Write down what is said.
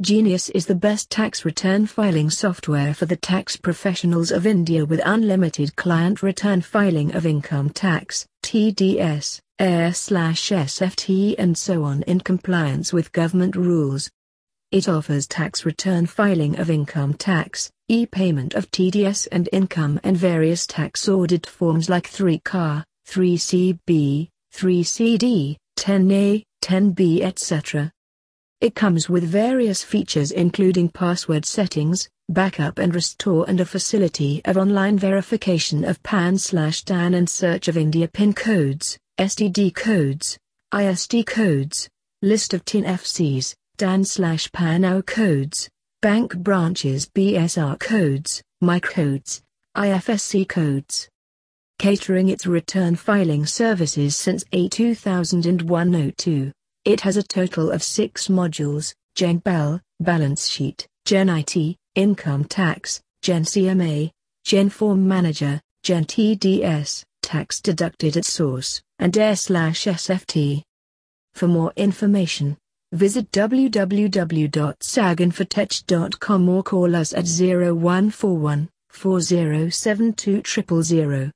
Genius is the best tax return filing software for the tax professionals of India with unlimited client return filing of income tax, TDS, AIR/SFT and so on in compliance with government rules. It offers tax return filing of income tax, e-payment of TDS and income and various tax audit forms like 3CA, 3CB, 3CD, 10A, 10B etc. It comes with various features including password settings, backup and restore and a facility of online verification of PAN slash TAN and search of India PIN codes, STD codes, ISD codes, list of TIN FCs, TAN/PAN codes, bank branches BSR codes, MICOdes, IFSC codes. Catering its return filing services since A2001-02. It has a total of six modules, Gen Bal, Balance Sheet, Gen IT, Income Tax, Gen CMA, Gen Form Manager, Gen TDS, Tax Deducted at Source, and AIR/SFT. For more information, visit www.saginfotech.com or call us at 0141 4072 000.